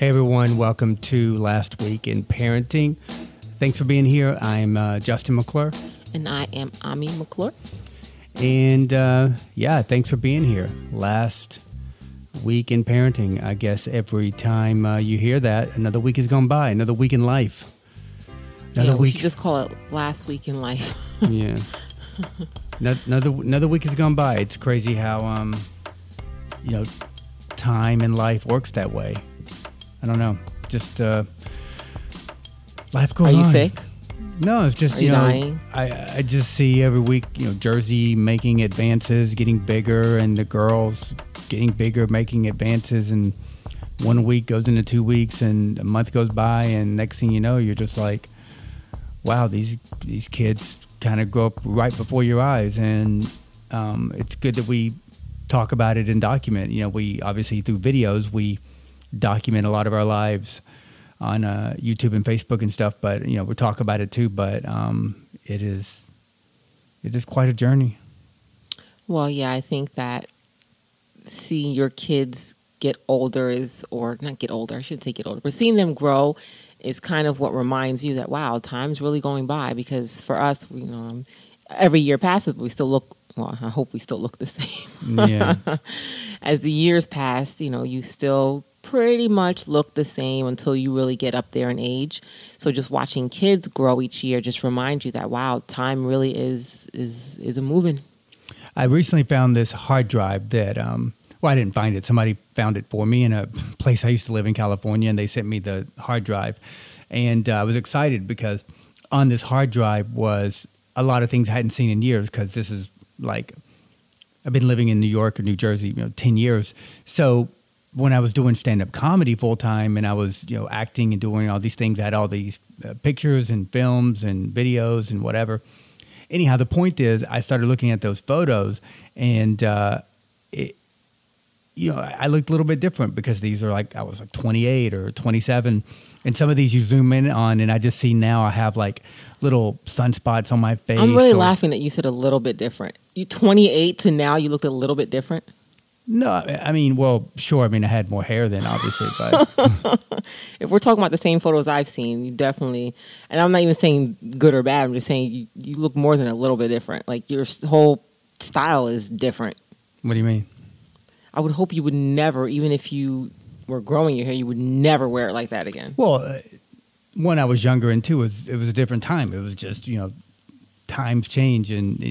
Hey everyone, welcome to Last Week in Parenting. Thanks for being here. I'm uh, Justin McClure. And I am Ami McClure. And uh, yeah, thanks for being here. Last week in parenting. I guess every time uh, you hear that, another week has gone by, another week in life. Another yeah, we week. just call it last week in life. yeah. Another another week has gone by. It's crazy how um, you know, time and life works that way. I don't know. Just uh, life goes on. Are you on. sick? No, it's just Are you, you know dying? I I just see every week you know Jersey making advances, getting bigger, and the girls getting bigger, making advances, and one week goes into two weeks, and a month goes by, and next thing you know, you're just like, wow, these these kids kind of grow up right before your eyes, and um, it's good that we talk about it and document. You know, we obviously through videos we document a lot of our lives on uh, YouTube and Facebook and stuff. But you know, we talk about it too. But um, it is it is quite a journey. Well, yeah, I think that seeing your kids get older is, or not get older, I shouldn't say get older, but seeing them grow is kind of what reminds you that wow, time's really going by. Because for us, you know, every year passes, but we still look. Well, I hope we still look the same. Yeah. As the years pass, you know, you still pretty much look the same until you really get up there in age. So just watching kids grow each year just reminds you that wow, time really is is is a moving. I recently found this hard drive that um well I didn't find it. Somebody found it for me in a place I used to live in California and they sent me the hard drive. And uh, I was excited because on this hard drive was a lot of things I hadn't seen in years because this is like I've been living in New York or New Jersey, you know, 10 years. So when I was doing stand up comedy full time and I was, you know, acting and doing all these things, I had all these uh, pictures and films and videos and whatever. Anyhow, the point is, I started looking at those photos and, uh, it, you know, I looked a little bit different because these are like, I was like 28 or 27. And some of these you zoom in on, and I just see now I have like little sunspots on my face. I'm really or, laughing that you said a little bit different. You 28 to now, you looked a little bit different. No, I mean, well, sure. I mean, I had more hair then, obviously, but if we're talking about the same photos I've seen, you definitely. And I'm not even saying good or bad. I'm just saying you, you look more than a little bit different. Like your whole style is different. What do you mean? I would hope you would never, even if you were growing your hair, you would never wear it like that again. Well, uh, when I was younger, and two, it was, it was a different time. It was just you know times change and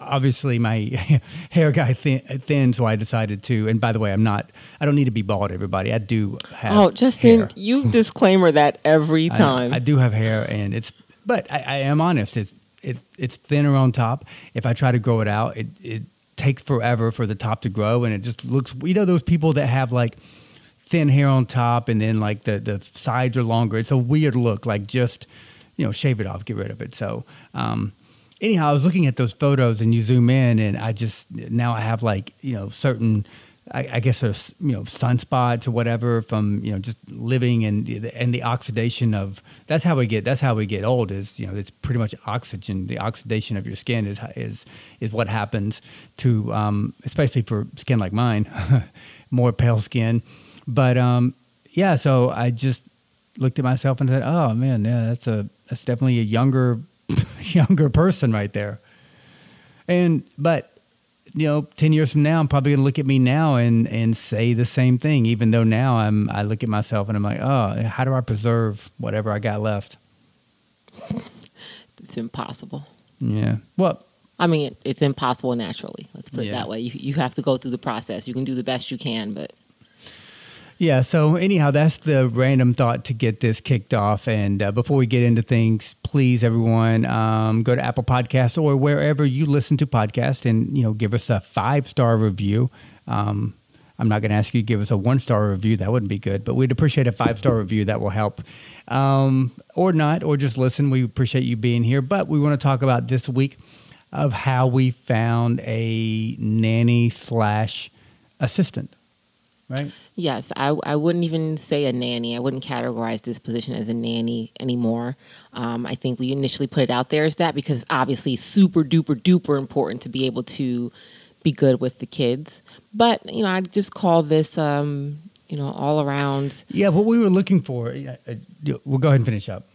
obviously my hair got thin, thin, so i decided to and by the way i'm not i don't need to be bald everybody. I do have oh justin hair. you disclaimer that every time. I, I, do have hair and it's but I, I, am honest it's it, it's thinner on top. If i try to grow it out it, it takes forever for the top to grow and it just looks you know those people that have like thin hair on top and then like the the sides are longer? It's a weird look like just you know shave it off get rid of it. So um anyhow, I was looking at those photos and you zoom in, and I just now I have like you know certain. I, I guess there's you know sunspots or whatever from you know just living and and the oxidation of that's how we get that's how we get old is you know it's pretty much oxygen the oxidation of your skin is is is what happens to um, especially for skin like mine more pale skin but um, yeah so I just looked at myself and said oh man yeah that's a that's definitely a younger younger person right there. And but you know, ten years from now, I'm probably going to look at me now and and say the same thing. Even though now I'm, I look at myself and I'm like, oh, how do I preserve whatever I got left? It's impossible. Yeah. Well, I mean, it's impossible naturally. Let's put it that way. You you have to go through the process. You can do the best you can, but yeah. So anyhow, that's the random thought to get this kicked off. And uh, before we get into things, please, everyone, um, go to Apple Podcast or wherever you listen to podcasts, and you know, give us a five star review. Um, I'm not going to ask you to give us a one star review. That wouldn't be good, but we'd appreciate a five star review. That will help. Um, or not, or just listen. We appreciate you being here. But we want to talk about this week of how we found a nanny slash assistant right? Yes, I, I wouldn't even say a nanny. I wouldn't categorize this position as a nanny anymore. Um, I think we initially put it out there as that because obviously super duper duper important to be able to be good with the kids. But you know, I just call this um, you know, all around. Yeah, what we were looking for. Uh, uh, we'll go ahead and finish up.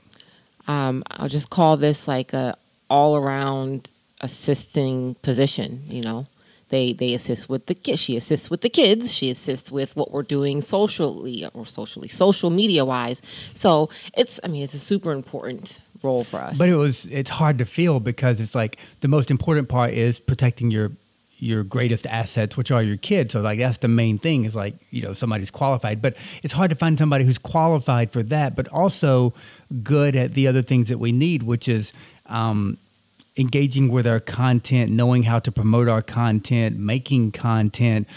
Um, I'll just call this like a all around assisting position. You know, they they assist with the kids. She assists with the kids. She assists with what we're doing socially or socially social media wise. So it's I mean it's a super important role for us. But it was it's hard to feel because it's like the most important part is protecting your your greatest assets, which are your kids. So like that's the main thing is like, you know, somebody's qualified. But it's hard to find somebody who's qualified for that, but also good at the other things that we need, which is um, engaging with our content, knowing how to promote our content, making content,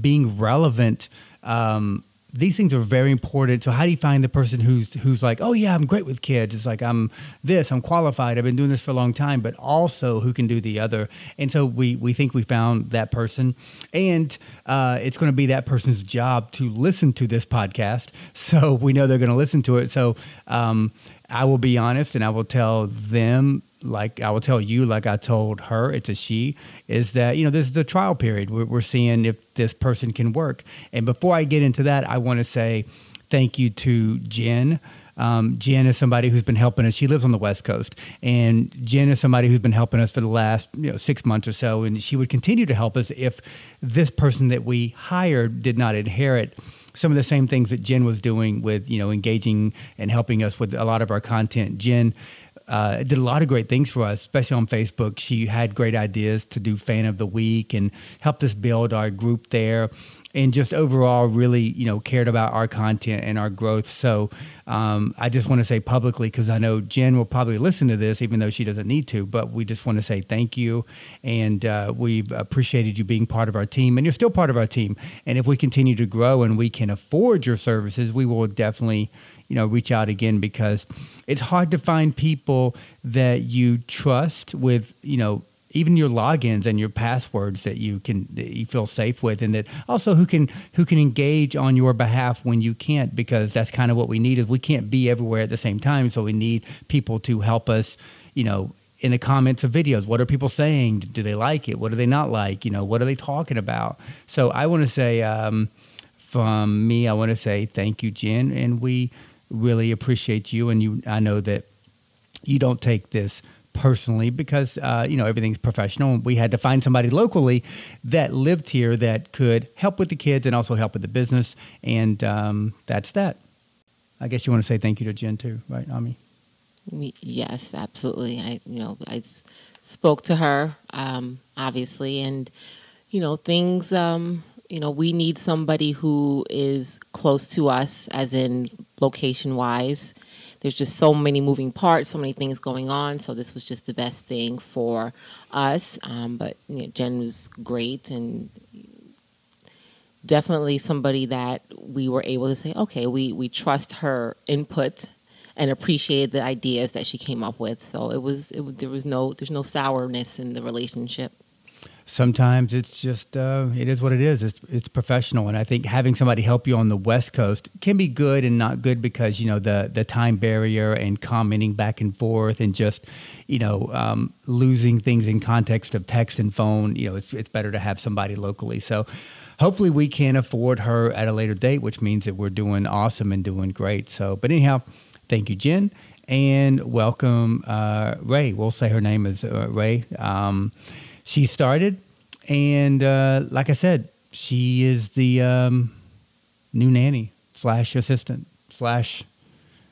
being relevant. Um, these things are very important. So how do you find the person who's who's like, oh yeah, I'm great with kids. It's like I'm this, I'm qualified. I've been doing this for a long time, but also who can do the other. And so we we think we found that person, and uh, it's going to be that person's job to listen to this podcast. So we know they're going to listen to it. So um, I will be honest, and I will tell them like I will tell you, like I told her, it's a she, is that, you know, this is the trial period. We're, we're seeing if this person can work. And before I get into that, I want to say thank you to Jen. Um, Jen is somebody who's been helping us. She lives on the West Coast, and Jen is somebody who's been helping us for the last you know six months or so, and she would continue to help us if this person that we hired did not inherit some of the same things that Jen was doing with you know engaging and helping us with a lot of our content. Jen uh, did a lot of great things for us, especially on Facebook. She had great ideas to do fan of the week and helped us build our group there. And just overall, really, you know, cared about our content and our growth. So, um, I just want to say publicly because I know Jen will probably listen to this, even though she doesn't need to. But we just want to say thank you, and uh, we've appreciated you being part of our team, and you're still part of our team. And if we continue to grow and we can afford your services, we will definitely you know reach out again because it's hard to find people that you trust with you know even your logins and your passwords that you can that you feel safe with and that also who can who can engage on your behalf when you can't because that's kind of what we need is we can't be everywhere at the same time. So we need people to help us you know in the comments of videos. What are people saying? Do they like it? What do they not like? You know what are they talking about? So i want to say um, from me i want to say thank you jen. And we really appreciate you, and you. I know that you don't take this personally because uh, you know everything's professional. We had to find somebody locally that lived here that could help with the kids and also help with the business, and um, that's that. I guess you want to say thank you to Jen too, right, Ami? Yes, absolutely. I you know I spoke to her um, obviously, and you know things. Um, you know, we need somebody who is close to us, as in location wise. There's just so many moving parts, so many things going on. So this was just the best thing for us. Um, but you know, Jen was great and definitely somebody that we were able to say, okay, we we trust her input and appreciate the ideas that she came up with. So it was it, there was no there's no sourness in the relationship sometimes it's just uh, it is what it is. It's it's professional, and I think having somebody help you on the West Coast can be good and not good because you know the the time barrier and commenting back and forth and just you know um, losing things in context of text and phone. You know, it's it's better to have somebody locally. So. Hopefully, we can afford her at a later date, which means that we're doing awesome and doing great. So, but anyhow, thank you, Jen, and welcome, uh, Ray. We'll say her name is uh, Ray. Um, she started, and uh, like I said, she is the um, new nanny slash assistant slash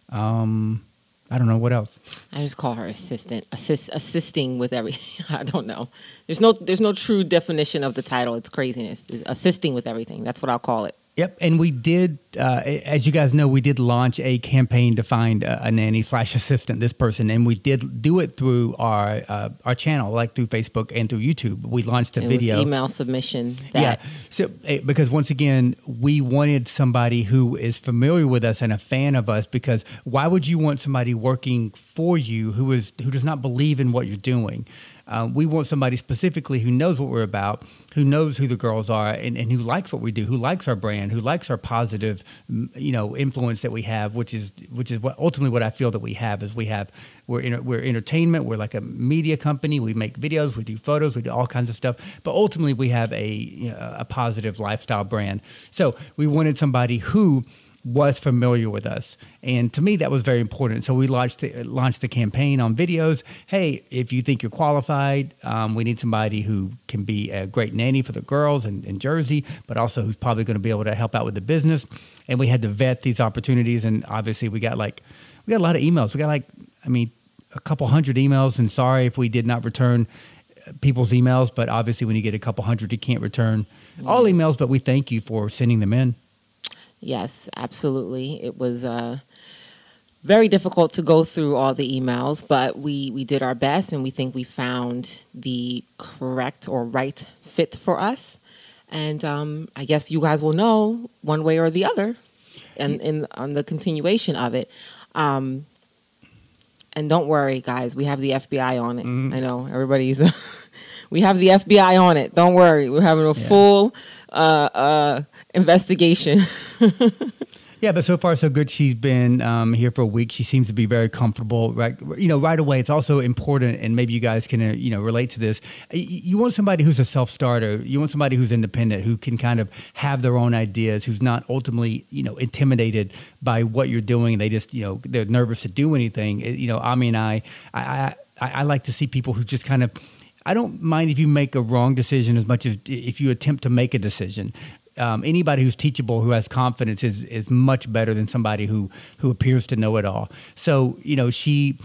um, I don't know what else. I just call her assistant, assist, assisting with everything. I don't know. There's no there's no true definition of the title. It's craziness. It's assisting with everything. That's what I'll call it. Yep, and we did, uh, as you guys know, we did launch a campaign to find a, a nanny slash assistant, this person, and we did do it through our uh, our channel, like through Facebook and through YouTube. We launched a it video, email submission. yeah, so eh, because once again, we wanted somebody who is familiar with us and a fan of us. Because why would you want somebody working for you who is who does not believe in what you're doing? Uh, we want somebody specifically who knows what we're about who knows who the girls are and, and who likes what we do, who likes our brand, who likes our positive, mm, you know, influence that we have, which is which is what ultimately what I feel that we have is we have we're in, we're entertainment, we're like a media company, we make videos, we do photos, we do all kinds of stuff, but ultimately we have a you know, a positive lifestyle brand. So we wanted somebody who was familiar with us. And to me, that was very important. So we launched the, launched the campaign on videos. Hey, if you think you're qualified, um, we need somebody who can be a great nanny for the girls in, in Jersey, but also who's probably going to be able to help out with the business. And we had to vet these opportunities. And obviously, we got like, we got a lot of emails. We got like, I mean, a couple hundred emails. And sorry if we did not return people's emails, but obviously, when you get a couple hundred, you can't return all emails. But we thank you for sending them in. Yes, absolutely. It was uh, very difficult to go through all the emails, but we, we did our best and we think we found the correct or right fit for us. And um, I guess you guys will know one way or the other and in, on the continuation of it. Um, and don't worry, guys, we have the FBI on it. Mm-hmm. I know everybody's. we have the FBI on it. Don't worry, we're having a yeah. full uh, uh, investigation. yeah, but so far so good. She's been um, here for a week. She seems to be very comfortable. Right, you know, right away. It's also important, and maybe you guys can uh, you know relate to this. You want somebody who's a self starter. You want somebody who's independent, who can kind of have their own ideas, who's not ultimately you know intimidated by what you're doing. They just you know they're nervous to do anything. You know, Ami and I, I, I, I like to see people who just kind of I don't mind if you make a wrong decision as much as if you attempt to make a decision um, anybody who's teachable, who has confidence, is is much better than somebody who who appears to know it all. So you know she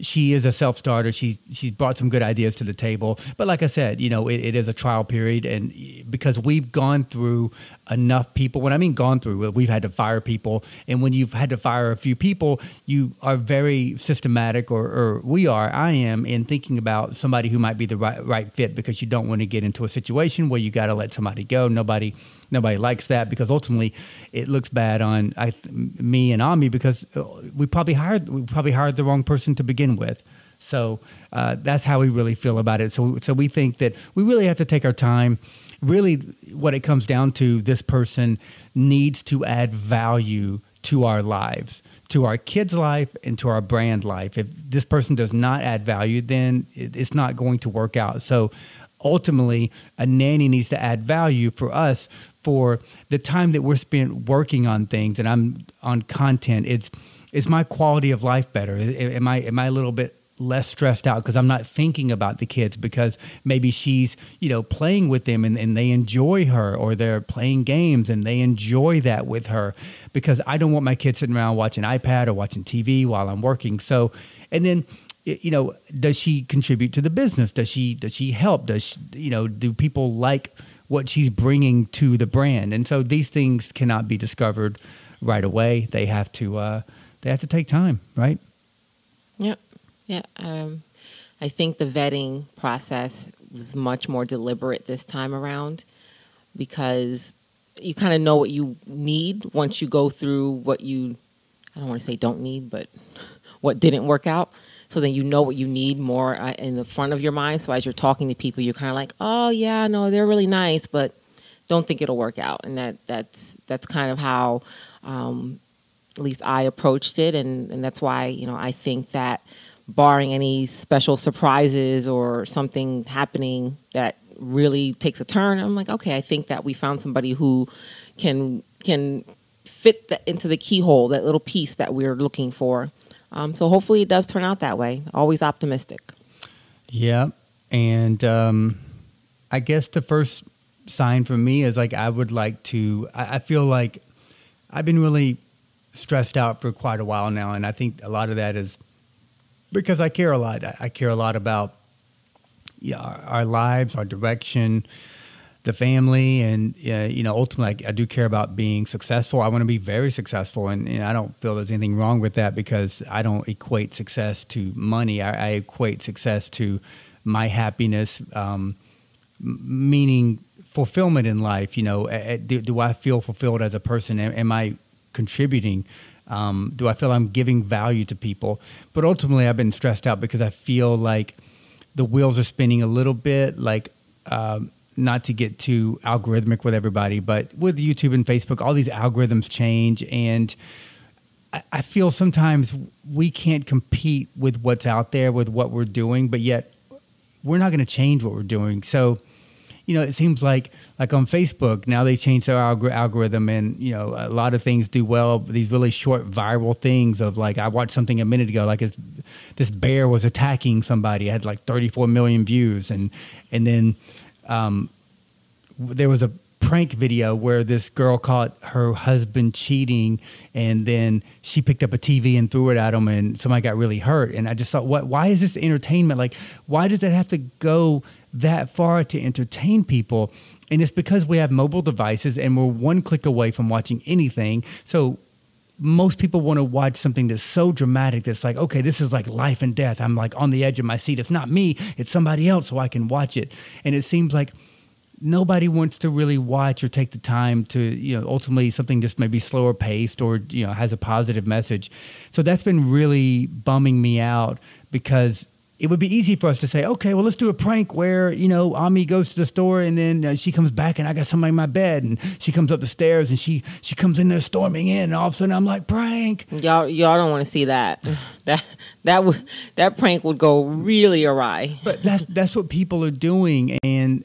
she is a self starter. She she's brought some good ideas to the table. But like I said, you know, it, it is a trial period, and because we've gone through enough people. When I mean gone through, we've had to fire people, and when you've had to fire a few people, you are very systematic, or, or we are. I am in thinking about somebody who might be the right right fit because you don't want to get into a situation where you got to let somebody go. Nobody nobody likes that because ultimately it looks bad on I, me and Ami because uh, we probably hired we probably hired the wrong person to begin with. So uh, that's how we really feel about it. So so we think that we really have to take our time. Really, what it comes down to, this person needs to add value to our lives to our kids' life and to our brand life. If this person does not add value, then it's not going to work out. So ultimately, a nanny needs to add value for us for the time that we're spent working on things and I'm on content. It's is my quality of life better? Am I am I a little bit less stressed out because I'm not thinking about the kids because maybe she's, you know, playing with them and, and they enjoy her or they're playing games and they enjoy that with her because I don't want my kids sitting around watching iPad or watching TV while I'm working. So, and then you know, does she contribute to the business? Does she does she help? Does she, you know, do people like what she's bringing to the brand. And so these things cannot be discovered right away. They have to uh, they have to take time, right? Yeah, Yeah. Um, I think the vetting process was much more deliberate this time around because you kind of know what you need once you go through what you I don't want to say don't need, but what didn't work out so then you know what you need more uh, in the front of your mind. So as you're talking to people, you're kind of like, oh yeah, no, they're really nice, but don't think it'll work out. And that that's that's kind of how um, at least I approached it, and and that's why you know I think that barring any special surprises or something happening that really takes a turn, I'm like, okay, I think that we found somebody who can can fit the, into the keyhole, that little piece that we're looking for. Um, so hopefully it does turn out that way. Always optimistic. Yeah. And um, I guess the first sign for me is like I would like to, I, I feel like I've been really stressed out for quite a while now. And I think a lot of that is because I care a lot. I care a lot about yeah, our, our lives, our direction, the family and uh, you know ultimately I, I, do care about being successful. I want to be very successful and, and, i don't feel there's anything wrong with that because i don't equate success to money. I, I equate success to my happiness um, meaning fulfillment in life you know. Do, do, i feel fulfilled as a person? Am, am i contributing? Um, do i feel i'm giving value to people? But ultimately i've been stressed out because i feel like the wheels are spinning a little bit like um, not to get too algorithmic with everybody, but with YouTube and Facebook, all these algorithms change, and I, I feel sometimes we can't compete with what's out there with what we're doing, but yet we're not going to change what we're doing. So, you know, it seems like like on Facebook now they changed their algor- algorithm, and you know a lot of things do well. These really short viral things of like I watched something a minute ago, like this bear was attacking somebody, it had like 34 million views, and and then um, there was a prank video where this girl caught her husband cheating and then she picked up a TV and threw it at him and somebody got really hurt. And I just thought what why is this entertainment? Like why does it have to go that far to entertain people? And it's because we have mobile devices and we're one click away from watching anything. So most people want to watch something that's so dramatic that's like okay this is like life and death. I'm like on the edge of my seat. It's not me it's somebody else so i can watch it. And it seems like nobody wants to really watch or take the time to you know ultimately something just maybe slower paced or you know has a positive message. So that's been really bumming me out because it would be easy for us to say okay well let's do a prank where you know ami goes to the store and then uh, she comes back and i got somebody in my bed and she comes up the stairs and she she comes in there storming in and all of a sudden i'm like prank y'all y'all don't want to see that that that would that prank would go really awry but that's that's what people are doing and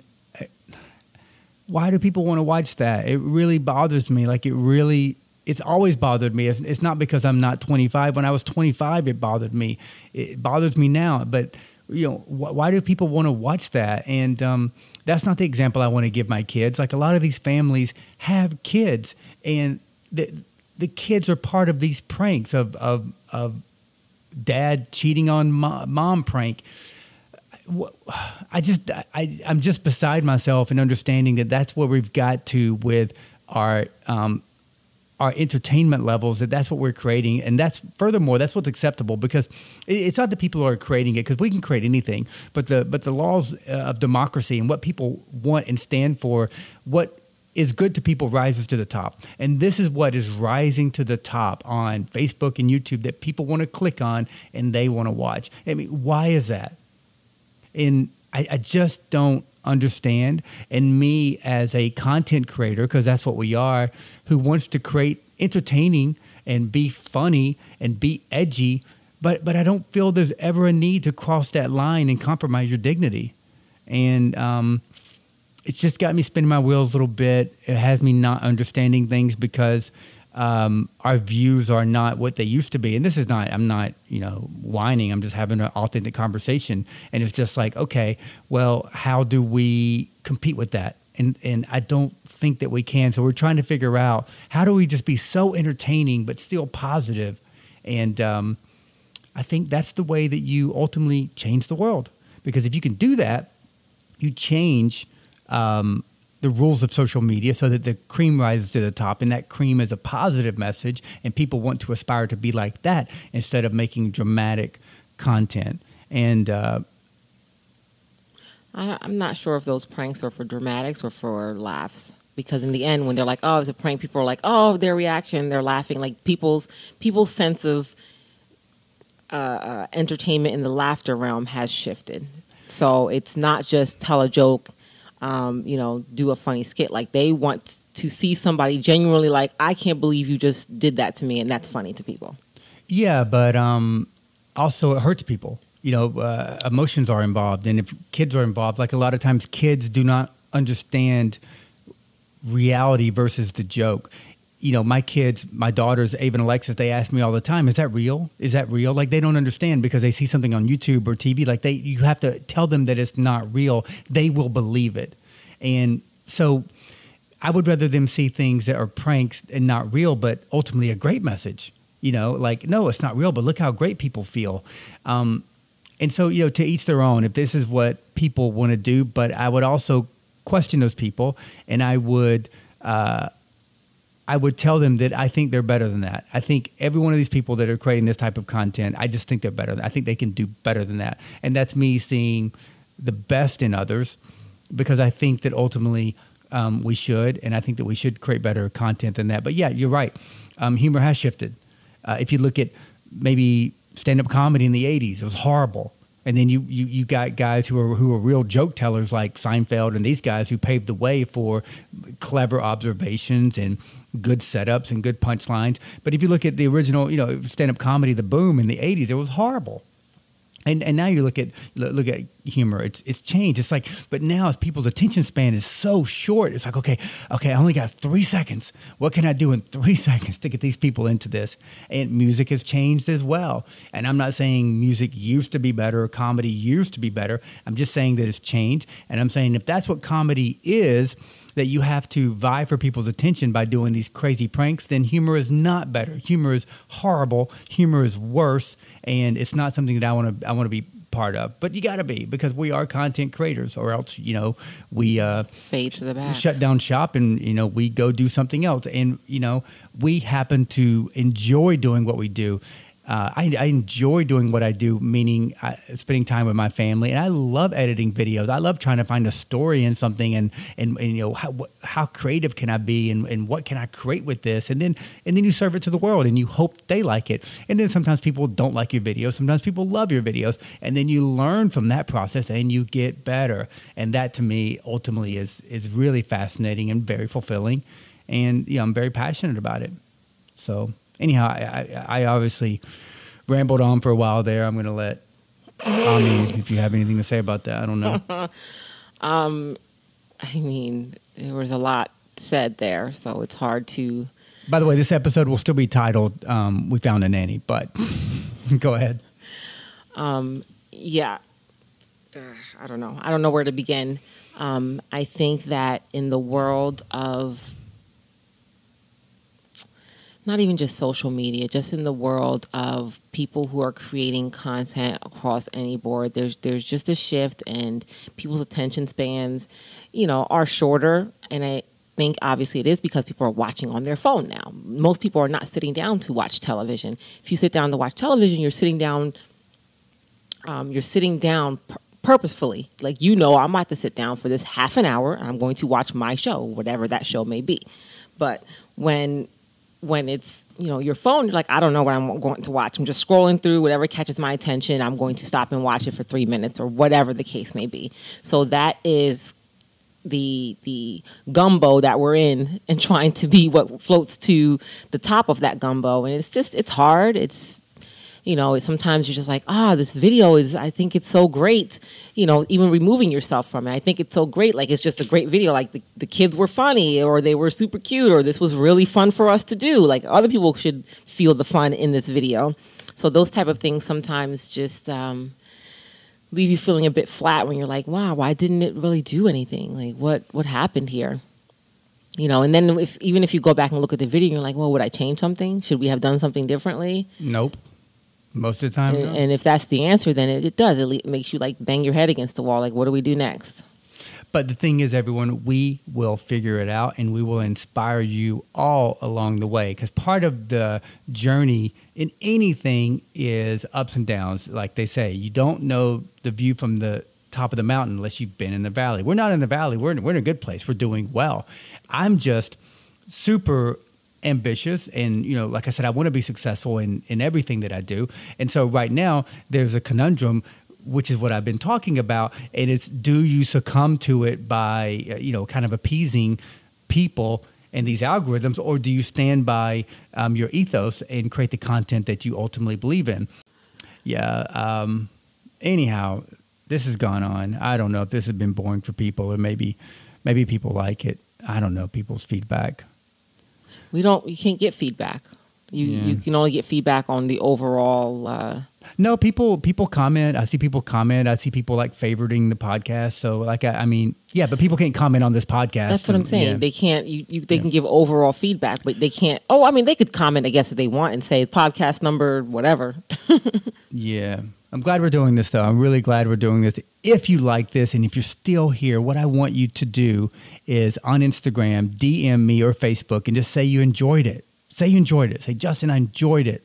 why do people want to watch that? It really bothers me. Like it really, it's always bothered me. It's, it's, not because I'm not 25. When I was 25, it bothered me. It bothers me now. But you know, wh- why do people want to watch that? And um, that's not the example I want to give my kids. Like a lot of these families have kids, and the the kids are part of these pranks of of of dad cheating on mom, mom prank I just I I'm just beside myself in understanding that that's where we've got to with our um, our entertainment levels that that's what we're creating. And that's furthermore that's what's acceptable because it's not the people who are creating it because we can create anything but the but the laws uh, of democracy and what people want and stand for what is good to people rises to the top. And this is what is rising to the top on facebook and youtube that people want to click on and they want to watch. I mean why is that? And I, I just don't understand. And me as a content creator, because that's what we are, who wants to create entertaining and be funny and be edgy, but but I don't feel there's ever a need to cross that line and compromise your dignity. And um, it's just got me spinning my wheels a little bit. It has me not understanding things because um, our views are not what they used to be. And this is not, I'm not, you know, whining. I'm just having an authentic conversation. And it's just like, okay, well, how do we compete with that? And, and I don't think that we can. So we're trying to figure out how do we just be so entertaining, but still positive? And um, I think that's the way that you ultimately change the world. Because if you can do that, you change um, the rules of social media so that the cream rises to the top and that cream is a positive message and people want to aspire to be like that instead of making dramatic content. And uh, I, am not sure if those pranks are for dramatics or for laughs because in the end when they're like oh it's a prank people are like oh their reaction they're laughing. Like people's people's sense of uh, uh, entertainment in the laughter realm has shifted. So it's not just tell a joke um, you know, do a funny skit. Like they want to see somebody genuinely like, I can't believe you just did that to me, and that's funny to people. Yeah, but um, also it hurts people. You know, uh, emotions are involved, and if kids are involved, like a lot of times, kids do not understand reality versus the joke you know, my kids, my daughters, Ava and Alexis, they ask me all the time, "Is that real? Is that real?" Like they don't understand because they see something on YouTube or TV. Like they, you have to tell them that it's not real. They will believe it, and so I would rather them see things that are pranks and not real, but ultimately a great message. You know, like no, it's not real, but look how great people feel. Um, and so, you know, to each their own. If this is what people want to do, but I would also question those people, and I would. Uh, I would tell them that I think they're better than that. I think every one of these people that are creating this type of content, I just think they're better. I think they can do better than that. And that's me seeing the best in others because I think that ultimately um, we should, and I think that we should create better content than that. But yeah, you're right. Um, humor has shifted. Uh, if you look at maybe stand up comedy in the 80s, it was horrible. And then you, you you got guys who are who are real joke tellers like Seinfeld and these guys who paved the way for clever observations and good setups and good punchlines. But if you look at the original, you know, stand up comedy, the boom in the '80s, it was horrible. And, and now you look at look at humor. It's it's changed. It's like, but now as people's attention span is so short. It's like, okay, okay, I only got three seconds. What can I do in three seconds to get these people into this? And music has changed as well. And I'm not saying music used to be better, or comedy used to be better. I'm just saying that it's changed. And I'm saying if that's what comedy is, that you have to vie for people's attention by doing these crazy pranks, then humor is not better. Humor is horrible. Humor is worse, and it's not something that I want to I want to be part of. But you got to be because we are content creators, or else you know we uh, fade to the back, shut down shop, and you know we go do something else. And you know we happen to enjoy doing what we do uh, I, I, enjoy doing what I do, meaning uh, spending time with my family, and I love editing videos. I love trying to find a story in something, and and, and you know how how creative can I be, and, and what can I create with this, and then and then you serve it to the world, and you hope they like it, and then sometimes people don't like your videos, sometimes people love your videos, and then you learn from that process, and you get better, and that to me ultimately is is really fascinating and very fulfilling, and you know, I'm very passionate about it, so anyhow, I, I, I obviously rambled on for a while there. I'm going to let Ami, if you have anything to say about that, I don't know. um, I mean, there was a lot said there, so it's hard to. By the way, this episode will still be titled um, "We Found a Nanny," but go ahead. Um, yeah, uh, I don't know. I don't know where to begin. Um, I think that in the world of not even just social media, just in the world of people who are creating content across any board. There's there's just a shift, and people's attention spans, you know, are shorter. And I think obviously it is because people are watching on their phone now. Most people are not sitting down to watch television. If you sit down to watch television, you're sitting down. Um, you're sitting down purposefully. Like you know, I'm about to sit down for this half an hour. and I'm going to watch my show, whatever that show may be. But when when it's you know your phone like i don't know what i'm going to watch. I'm just scrolling through whatever catches my attention. I'm going to stop and watch it for three minutes or whatever the case may be. So that is the the gumbo that we're in and trying to be what floats to the top of that gumbo. And it's just it's hard. It's you know, sometimes you're just like, ah, this video is, I think it's so great, you know, even removing yourself from it. I think it's so great. Like, it's just a great video. Like, the, the kids were funny or they were super cute or this was really fun for us to do. Like, other people should feel the fun in this video. So, those type of things sometimes just, um, leave you feeling a bit flat when you're like, wow, why didn't it really do anything? Like, what what happened here? You know, and then if even if you go back and look at the video, you're like, well, would I change something? Should we have done something differently? Nope. Most of the time, and, and if that's the answer, then it, it does. It makes you like bang your head against the wall. Like, what do we do next? But the thing is, everyone, we will figure it out and we will inspire you all along the way. Because part of the journey in anything is ups and downs. Like they say, you don't know the view from the top of the mountain unless you've been in the valley. We're not in the valley, we're in, we're in a good place. We're doing well. I'm just super ambitious and you know like i said i want to be successful in in everything that i do. And so right now there's a conundrum which is what i've been talking about and it's do you succumb to it by uh, you know kind of appeasing people and these algorithms or do you stand by um, your ethos and create the content that you ultimately believe in? Yeah um, anyhow this has gone on. I don't know if this has been boring for people or maybe maybe people like it. I don't know people's feedback we don't you can't get feedback. You yeah. you can only get feedback on the overall. Uh, no, people people comment. I see people comment. I see people like favoriting the podcast. So like I, I mean, yeah, but people can't comment on this podcast. That's what I'm saying. Yeah. They can't. You, you they yeah. can give overall feedback, but they can't. Oh, I mean, they could comment. I guess if they want and say podcast number whatever. yeah. I'm glad we're doing this, though. I'm really glad we're doing this. If you like this and if you're still here, what I want you to do is on Instagram, DM me or Facebook and just say you enjoyed it. Say you enjoyed it. Say, Justin, I enjoyed it.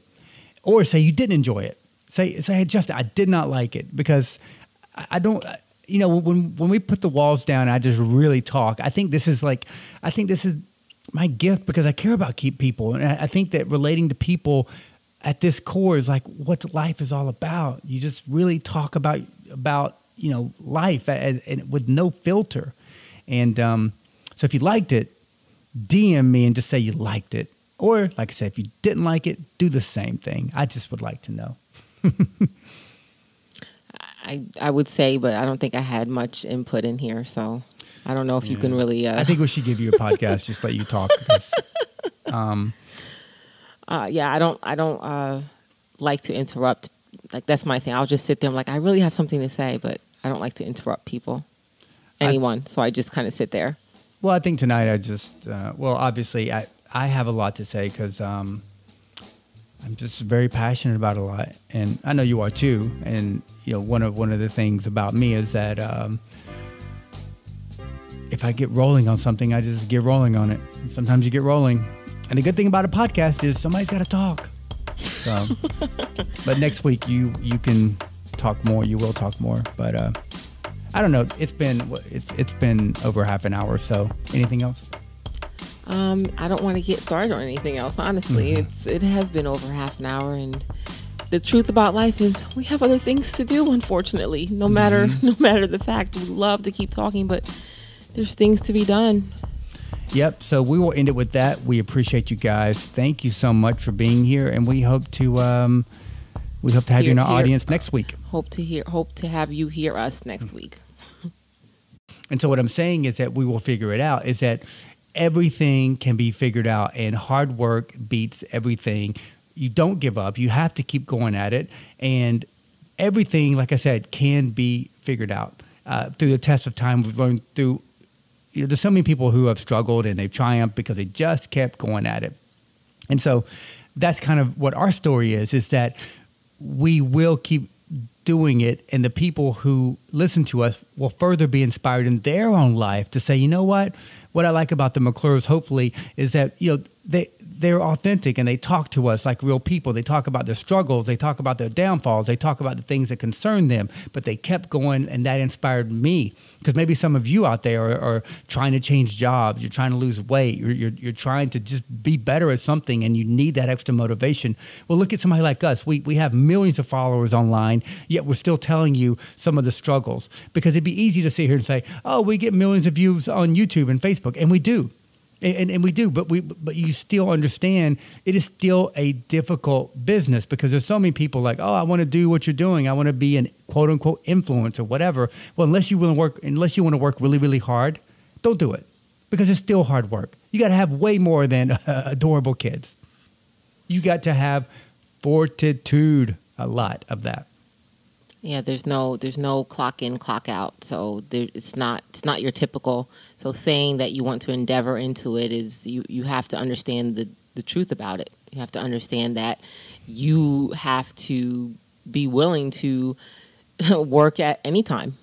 Or say you didn't enjoy it. Say, say, Justin, I did not like it because I don't, you know, when, when we put the walls down, I just really talk. I think this is like, I think this is my gift because I care about keep people. And I, I think that relating to people at this core is like what life is all about. You just really talk about about you know life and, and with no filter. And um, so if you liked it, DM me and just say you liked it. Or like I said, if you didn't like it, do the same thing. I just would like to know. I I would say, but I don't think I had much input in here, so I don't know if you can really. Uh, I think we should give you a podcast, just let you talk. Um, uh, yeah, I don't I don't uh, like to interrupt. Like that's my thing. I'll just sit there. I'm like, I really have something to say, but I don't like to interrupt people, I- anyone. so I just kind of sit there. Well, I think tonight I just, uh, well, obviously I, I have a lot to say because um, I'm just very passionate about a lot, and I know you are too. And you know, one of one of the things about me is that um, if I get rolling on something, I just get rolling on it. And sometimes you get rolling, and the good thing about a podcast is somebody's got to talk. So, but next week you you can talk more. You will talk more, but. Uh, I don't know. It's been it's it's been over half an hour. So anything else? Um, I don't want to get started on anything else. Honestly, Mm-hmm. it's it has been over half an hour, and the truth about life is we have other things to do. Unfortunately, no matter Mm-hmm. no matter the fact, we love to keep talking, but there's things to be done. Yep. So we will end it with that. We appreciate you guys. Thank you so much for being here, and we hope to um, we hope to have you in our here. audience next week. Hope to hear hope to have you hear us next week. And so what I'm saying is that we will figure it out. Is that everything can be figured out, and hard work beats everything. You don't give up. You have to keep going at it, and everything, like I said, can be figured out uh, through the test of time. We've learned through. You know, there's so many people who have struggled and they've triumphed because they just kept going at it. And so that's kind of what our story is is that we will keep doing it and the people who listen to us will further be inspired in their own life to say, you know what? What I like about the McClures, hopefully, is that, you know, they they're authentic and they talk to us like real people. They talk about their struggles, they talk about their downfalls, they talk about the things that concern them, but they kept going and that inspired me. Because maybe some of you out there are, are trying to change jobs, you're trying to lose weight, you're, you're, you're trying to just be better at something and you need that extra motivation. Well, look at somebody like us. We, we have millions of followers online, yet we're still telling you some of the struggles. Because it'd be easy to sit here and say, oh, we get millions of views on YouTube and Facebook. And we do. And, and, we do, but we but you still understand it is still a difficult business because there's so many people like, oh, I want to do what you're doing. I want to be an quote unquote influencer, whatever. Well, unless you want to work, unless you want to work really, really hard, don't do it because it's still hard work. You got to have way more than adorable kids. You got to have fortitude, a lot of that. Yeah, there's no there's no clock in clock out. So there, it's not it's not your typical. So saying that you want to endeavor into it is you you have to understand the the truth about it. You have to understand that you have to be willing to work at any time.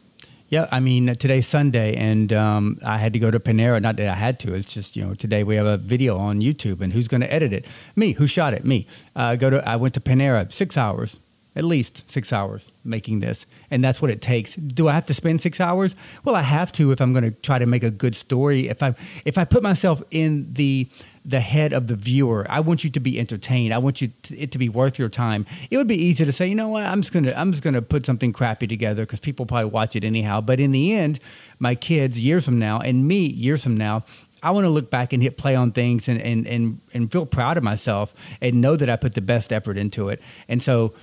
Yeah, I mean today's Sunday, and um, I had to go to Panera. Not that I had to. It's just you know today we have a video on YouTube, and who's going to edit it? Me. Who shot it? Me. Uh, go to. I went to Panera. Six hours, at least six hours making this, and that's what it takes. Do I have to spend six hours? Well, I have to if I'm going to try to make a good story. If I if I put myself in the the head of the viewer. I want you to be entertained. I want you to, it to be worth your time. It would be easy to say, you know what, I'm just gonna I'm just gonna put something crappy together because people probably watch it anyhow. But in the end, my kids years from now and me years from now. I want to look back and hit play on things and, and, and, and feel proud of myself and know that I put the best effort into it. And so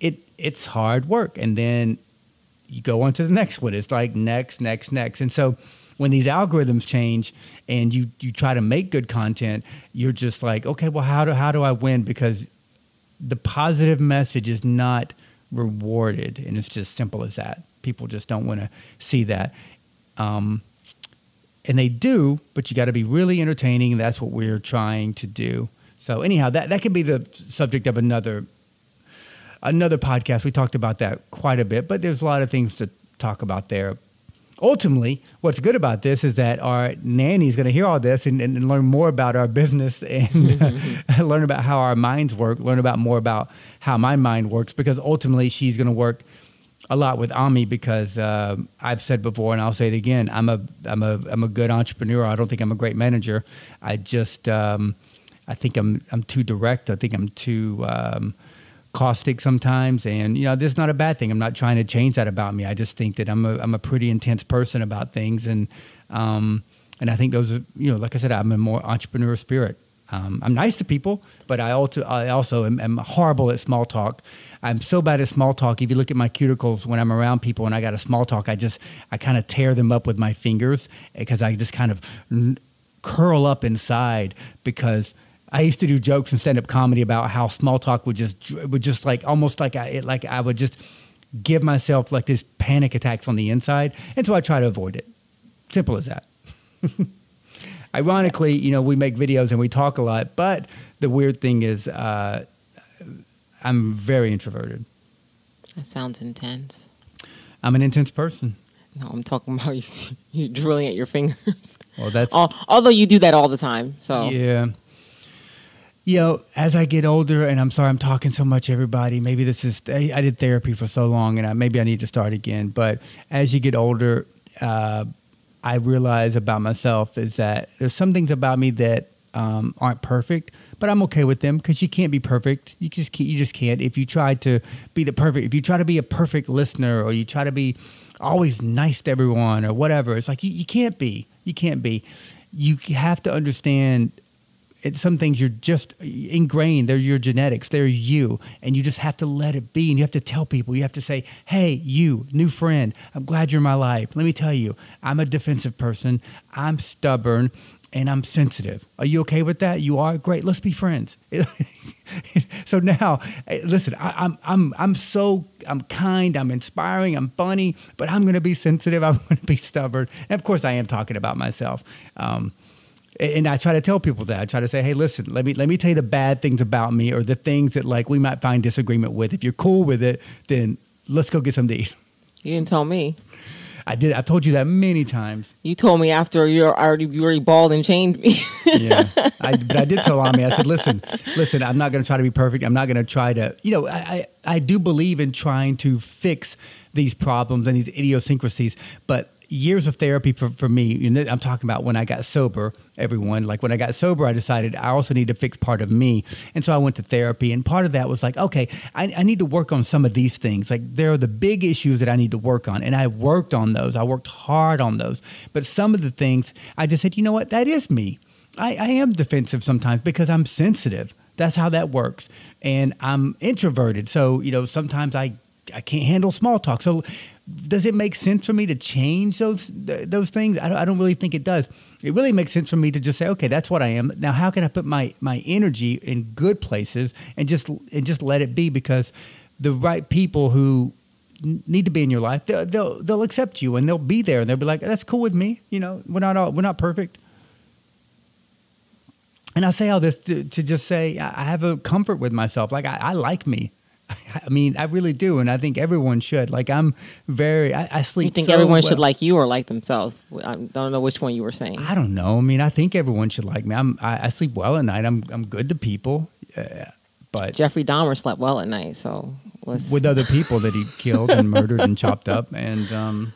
it it's hard work. And then you go on to the next one. It's like next, next, next. And so when these algorithms change and you you try to make good content, you're just like, okay, well, how do how do I win? Because the positive message is not rewarded, and it's just simple as that. People just don't want to see that. Um, and they do, but you got to be really entertaining. And that's what we're trying to do. So anyhow, that that could be the subject of another another podcast. We talked about that quite a bit, but there's a lot of things to talk about there. Ultimately, what's good about this is that our nanny's going to hear all this and, and, and learn more about our business and learn about how our minds work, learn about more about how my mind works, because ultimately she's going to work a lot with Ami because uh, I've said before and I'll say it again. I'm a I'm a I'm a good entrepreneur. I don't think I'm a great manager. I just um, I think I'm I'm too direct. I think I'm too um, caustic sometimes, and you know, this is not a bad thing. I'm not trying to change that about me. I just think that I'm a I'm a pretty intense person about things, and um, and I think those are you know, like I said, I'm a more entrepreneur spirit. Um, I'm nice to people, but I also I also am, am horrible at small talk. I'm so bad at small talk. If you look at my cuticles when I'm around people and I got a small talk, I just I kind of tear them up with my fingers because I just kind of n- curl up inside because I used to do jokes and stand up comedy about how small talk would just would just like almost like I it, like I would just give myself like this panic attacks on the inside, and so I try to avoid it. Simple as that. Ironically, you know, we make videos and we talk a lot, but the weird thing is, uh, I'm very introverted. That sounds intense. I'm an intense person. No, I'm talking about you, you drilling at your fingers. Well, that's Al- Although you do that all the time, so Yeah. You know, as I get older, and I'm sorry I'm talking so much, everybody. Maybe this is I, did therapy for so long, and I, maybe I need to start again. But as you get older, uh, I realize about myself is that there's some things about me that um, aren't perfect, but I'm okay with them because you can't be perfect. You just can't, you just can't. If you try to be the perfect, if you try to be a perfect listener, or you try to be always nice to everyone, or whatever, it's like you, you can't be. You can't be. You have to understand it's some things you're just ingrained. They're your genetics. They're you, and you just have to let it be. And you have to tell people. You have to say, "Hey, you, new friend. I'm glad you're in my life. Let me tell you, I'm a defensive person. I'm stubborn." And I'm sensitive. Are you okay with that? You are great. Let's be friends. so now, eh, listen. I, I'm I'm I'm so I'm kind. I'm inspiring. I'm funny. But I'm going to be sensitive. I'm going to be stubborn. And of course, I am talking about myself. Um, and I try to tell people that. I try to say, "Hey, listen, let me let me tell you the bad things about me, or the things that like we might find disagreement with. If you're cool with it, then let's go get some to eat." you didn't tell me. I did. I've told you that many times. You told me after you're already you already balled and chained me. Yeah, I, but I did tell Ami. I said, "Listen, listen. I'm not going to try to be perfect. I'm not going to try to. You know, I, I I do believe in trying to fix these problems and these idiosyncrasies, but." Years of therapy for, for me, I'm talking about when I got sober, everyone. Like when I got sober, I decided I also need to fix part of me. And so I went to therapy. And part of that was like, okay, I, I need to work on some of these things. Like there are the big issues that I need to work on. And I worked on those. I worked hard on those. But some of the things, I just said, you know what? That is me. I, I am defensive sometimes because I'm sensitive. That's how that works. And I'm introverted. So, you know, sometimes I, I can't handle small talk. So, does it make sense for me to change those those things? I don't, I don't really think it does. It really makes sense for me to just say, okay, that's what I am. Now, how can I put my my energy in good places and just and just let it be? Because the right people who need to be in your life, they'll, they'll they'll accept you and they'll be there and they'll be like, that's cool with me. You know, we're not all, we're not perfect. And I say all this to, to just say I have a comfort with myself. Like I, I like me. I mean, I really do, and I think everyone should. Like I'm very. I, I sleep. you think so everyone should like you or like themselves? I don't know which one you were saying. I don't know. I mean, I think everyone should like me. I'm. I, I sleep well at night. I'm. I'm good to people, uh, but Jeffrey Dahmer slept well at night, so let's. with other people that he killed and murdered and chopped up, and um,